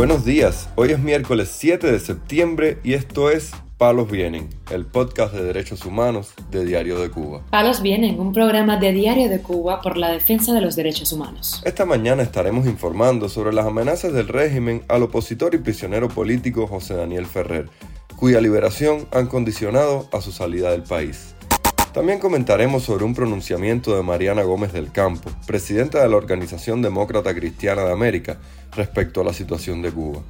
Buenos días, hoy es miércoles 7 de septiembre y esto es Palos Vienen, el podcast de derechos humanos de Diario de Cuba. Palos Vienen, un programa de Diario de Cuba por la defensa de los derechos humanos. Esta mañana estaremos informando sobre las amenazas del régimen al opositor y prisionero político José Daniel Ferrer, cuya liberación han condicionado a su salida del país. También comentaremos sobre un pronunciamiento de Mariana Gómez del Campo, presidenta de la Organización Demócrata Cristiana de América, respecto a la situación de Cuba.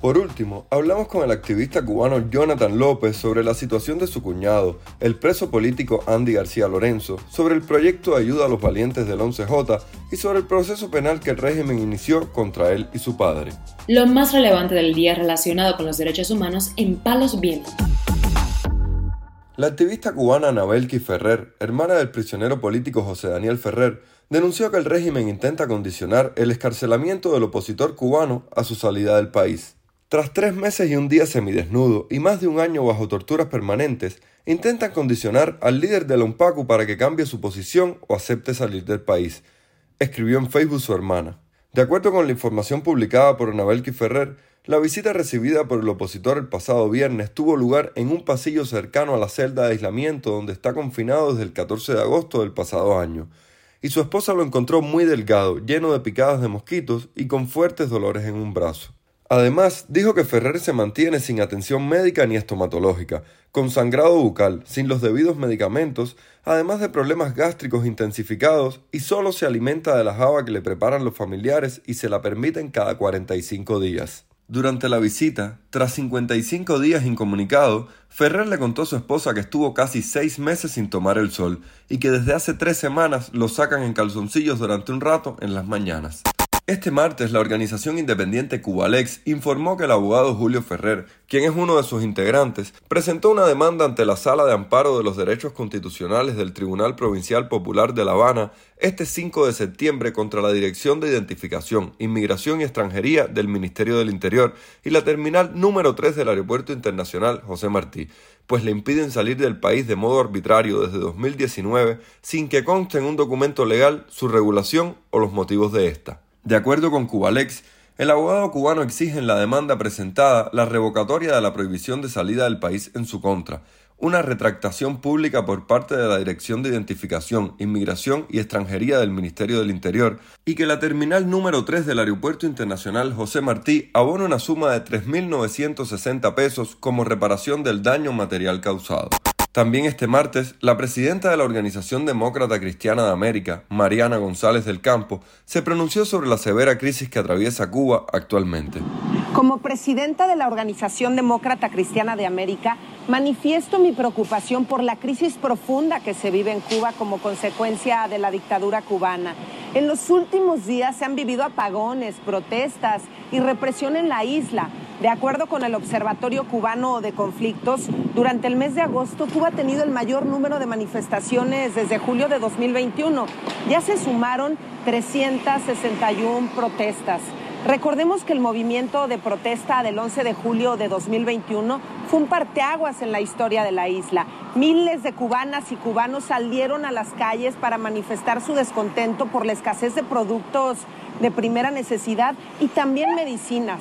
Por último, hablamos con el activista cubano Jonathan López sobre la situación de su cuñado, el preso político Andy García Lorenzo, sobre el proyecto de ayuda a los valientes del 11J y sobre el proceso penal que el régimen inició contra él y su padre. Lo más relevante del día relacionado con los derechos humanos en Palos Vientos. La activista cubana Anabelki Ferrer, hermana del prisionero político José Daniel Ferrer, denunció que el régimen intenta condicionar el escarcelamiento del opositor cubano a su salida del país. Tras tres meses y un día semidesnudo y más de un año bajo torturas permanentes, intentan condicionar al líder de la UNPACU para que cambie su posición o acepte salir del país, escribió en Facebook su hermana. De acuerdo con la información publicada por Anabelki Ferrer, la visita recibida por el opositor el pasado viernes tuvo lugar en un pasillo cercano a la celda de aislamiento donde está confinado desde el 14 de agosto del pasado año, y su esposa lo encontró muy delgado, lleno de picadas de mosquitos y con fuertes dolores en un brazo. Además, dijo que Ferrer se mantiene sin atención médica ni estomatológica, con sangrado bucal, sin los debidos medicamentos, además de problemas gástricos intensificados y solo se alimenta de la java que le preparan los familiares y se la permiten cada 45 días. Durante la visita, tras 55 días incomunicado, Ferrer le contó a su esposa que estuvo casi seis meses sin tomar el sol y que desde hace tres semanas lo sacan en calzoncillos durante un rato en las mañanas. Este martes, la organización independiente Cubalex informó que el abogado Julio Ferrer, quien es uno de sus integrantes, presentó una demanda ante la Sala de Amparo de los Derechos Constitucionales del Tribunal Provincial Popular de La Habana este 5 de septiembre contra la Dirección de Identificación, Inmigración y Extranjería del Ministerio del Interior y la terminal número 3 del Aeropuerto Internacional José Martí, pues le impiden salir del país de modo arbitrario desde 2019 sin que conste en un documento legal su regulación o los motivos de esta. De acuerdo con Cubalex, el abogado cubano exige en la demanda presentada la revocatoria de la prohibición de salida del país en su contra, una retractación pública por parte de la Dirección de Identificación, Inmigración y Extranjería del Ministerio del Interior y que la terminal número 3 del Aeropuerto Internacional José Martí abona una suma de 3.960 pesos como reparación del daño material causado. También este martes, la presidenta de la Organización Demócrata Cristiana de América, Mariana González del Campo, se pronunció sobre la severa crisis que atraviesa Cuba actualmente. Como presidenta de la Organización Demócrata Cristiana de América, manifiesto mi preocupación por la crisis profunda que se vive en Cuba como consecuencia de la dictadura cubana. En los últimos días se han vivido apagones, protestas y represión en la isla de acuerdo con el Observatorio Cubano de Conflictos, durante el mes de agosto Cuba ha tenido el mayor número de manifestaciones desde julio de 2021. Ya se sumaron 361 protestas. Recordemos que el movimiento de protesta del 11 de julio de 2021 fue un parteaguas en la historia de la isla. Miles de cubanas y cubanos salieron a las calles para manifestar su descontento por la escasez de productos de primera necesidad y también medicinas,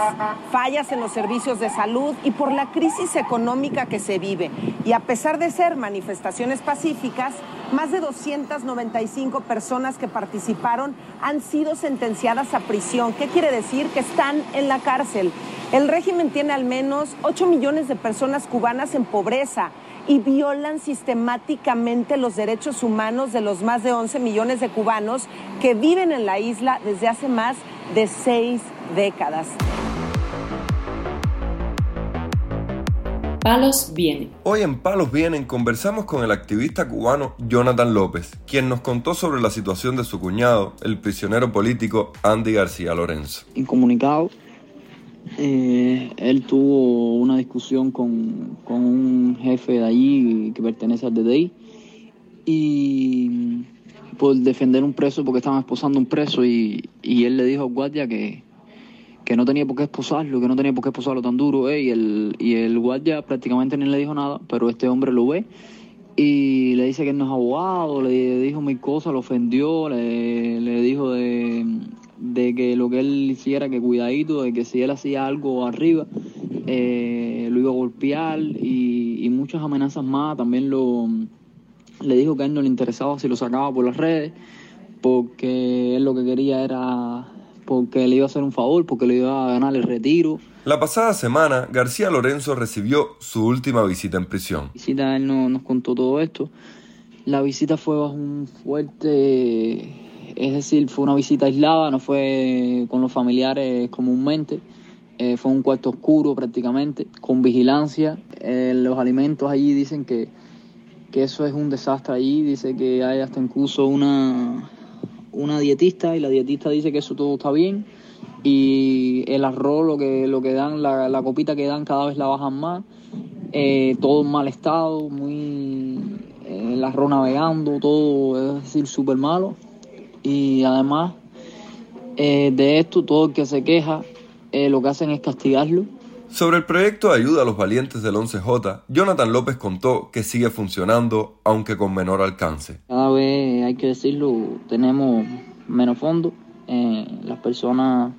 fallas en los servicios de salud y por la crisis económica que se vive. Y a pesar de ser manifestaciones pacíficas, más de 295 personas que participaron han sido sentenciadas a prisión. ¿Qué quiere decir? Que están en la cárcel. El régimen tiene al menos 8 millones de personas cubanas en pobreza y violan sistemáticamente los derechos humanos de los más de 11 millones de cubanos que viven en la isla desde hace más de seis décadas. Palos Vienen. Hoy en Palos Vienen conversamos con el activista cubano Jonathan López, quien nos contó sobre la situación de su cuñado, el prisionero político Andy García Lorenzo. Incomunicado eh, él tuvo una discusión con, un jefe de allí que pertenece al DDI y por defender un preso porque estaban esposando un preso y, él le dijo al guardia que, no tenía por qué esposarlo, que no tenía por qué esposarlo tan duro eh, y, el, y el guardia prácticamente ni le dijo nada, pero este hombre lo ve y le dice que él no es abogado, le dijo mil cosas, lo ofendió, le dijo de de que lo que él hiciera, que cuidadito, de que si él hacía algo arriba, eh, lo iba a golpear y, y, muchas amenazas más. También lo le dijo que a él no le interesaba si lo sacaba por las redes, porque él lo que quería era porque le iba a hacer un favor, porque le iba a ganar el retiro. La pasada semana, García Lorenzo recibió su última visita en prisión. Visita, él no, nos contó todo esto. La visita fue bajo un fuerte, es decir, fue una visita aislada, no fue con los familiares comúnmente. Eh, fue un cuarto oscuro prácticamente, con vigilancia. Eh, los alimentos allí dicen que, que eso es un desastre allí. Dice que hay hasta incluso una, una dietista y la dietista dice que eso todo está bien y el arroz, lo que, lo que dan, la, la copita que dan cada vez la bajan más, eh, todo en mal estado, muy el arroz navegando, todo es decir, súper malo y además eh, de esto, todo el que se queja, eh, lo que hacen es castigarlo. Sobre el proyecto de ayuda a los valientes del 11J, Jonathan López contó que sigue funcionando, aunque con menor alcance. Cada vez, hay que decirlo, tenemos menos fondos. Eh, las personas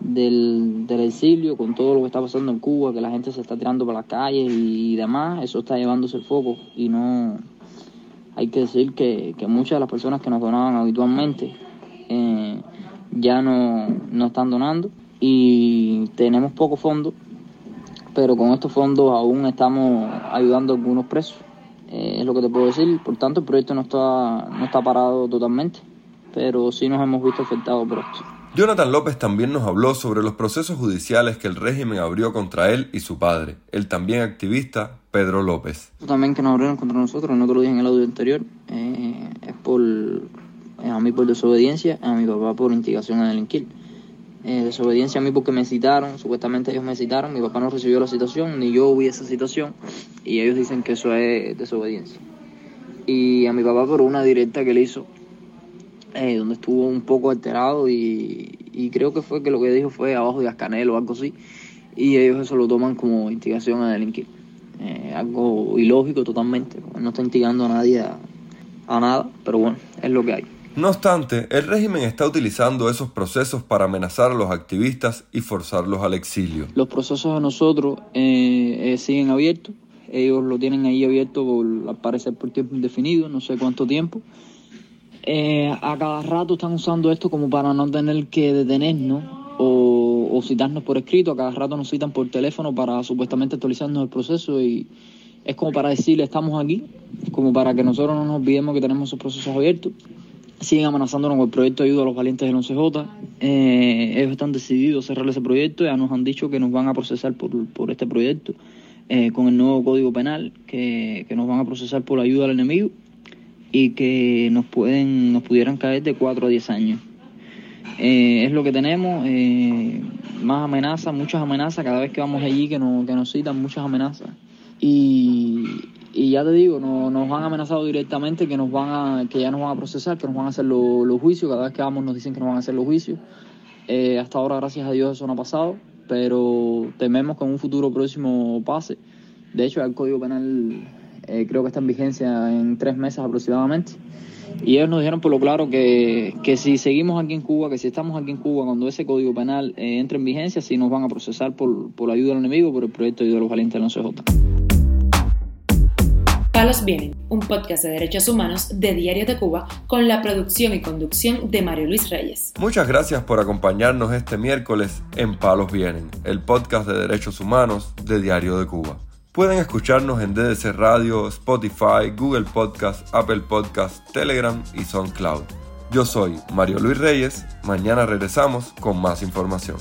del, del, exilio, con todo lo que está pasando en Cuba, que la gente se está tirando por las calles y, demás, eso está llevándose el foco. Y no. Hay que decir que, que muchas de las personas que nos donaban habitualmente eh, ya no, no están donando y tenemos pocos fondos, pero con estos fondos aún estamos ayudando a algunos presos. Eh, es lo que te puedo decir. Por tanto, el proyecto no está, no está parado totalmente, pero sí nos hemos visto afectados por esto. Jonathan López también nos habló sobre los procesos judiciales que el régimen abrió contra él y su padre, el también activista Pedro López. También que nos abrieron contra nosotros, no te lo dije en el audio anterior, eh, es por a mí por desobediencia, a mi papá por instigación a delinquir. Eh, desobediencia a mí porque me citaron, supuestamente ellos me citaron, mi papá no recibió la citación, ni yo vi esa citación, y ellos dicen que eso es desobediencia. Y a mi papá por una directa que le hizo, eh, donde estuvo un poco alterado y, y, creo que fue que lo que dijo fue abajo de Ascanel o algo así, y ellos eso lo toman como instigación a delinquir. Eh, algo ilógico totalmente, no está instigando a nadie a, a nada, pero bueno, es lo que hay. No obstante, el régimen está utilizando esos procesos para amenazar a los activistas y forzarlos al exilio. Los procesos de nosotros eh, eh, siguen abiertos. Ellos lo tienen ahí abierto por, al parecer por tiempo indefinido, no sé cuánto tiempo. Eh, a cada rato están usando esto como para no tener que detenernos o, o citarnos por escrito. A cada rato nos citan por teléfono para supuestamente actualizarnos el proceso y es como para decirle estamos aquí, como para que nosotros no nos olvidemos que tenemos esos procesos abiertos siguen amenazándonos con el proyecto de ayuda a los valientes del 11J. Eh, ellos están decididos a cerrar ese proyecto, ya nos han dicho que nos van a procesar por, este proyecto eh, con el nuevo Código Penal, que, nos van a procesar por la ayuda al enemigo y que nos pueden nos pudieran caer de 4 a 10 años. Eh, es lo que tenemos, más amenazas, muchas amenazas, cada vez que vamos allí que, no, que nos citan, muchas amenazas. Y, y ya te digo, no, nos han amenazado directamente que nos van a, que ya nos van a procesar, que nos van a hacer los lo juicios, cada vez que vamos nos dicen que nos van a hacer los juicios. Eh, hasta ahora, gracias a Dios, eso no ha pasado, pero tememos que en un futuro próximo pase. De hecho, el Código Penal eh, creo que está en vigencia en tres meses aproximadamente. Y ellos nos dijeron por lo claro que, que si seguimos aquí en Cuba, que si estamos aquí en Cuba, cuando ese Código Penal eh, entre en vigencia, sí nos van a procesar por, por la ayuda al enemigo, por el proyecto de los valientes del 11J. Palos Vienen, un podcast de derechos humanos de Diario de Cuba con la producción y conducción de Mario Luis Reyes. Muchas gracias por acompañarnos este miércoles en Palos Vienen, el podcast de derechos humanos de Diario de Cuba. Pueden escucharnos en DDC Radio, Spotify, Google Podcast, Apple Podcast, Telegram y SoundCloud. Yo soy Mario Luis Reyes, mañana regresamos con más información.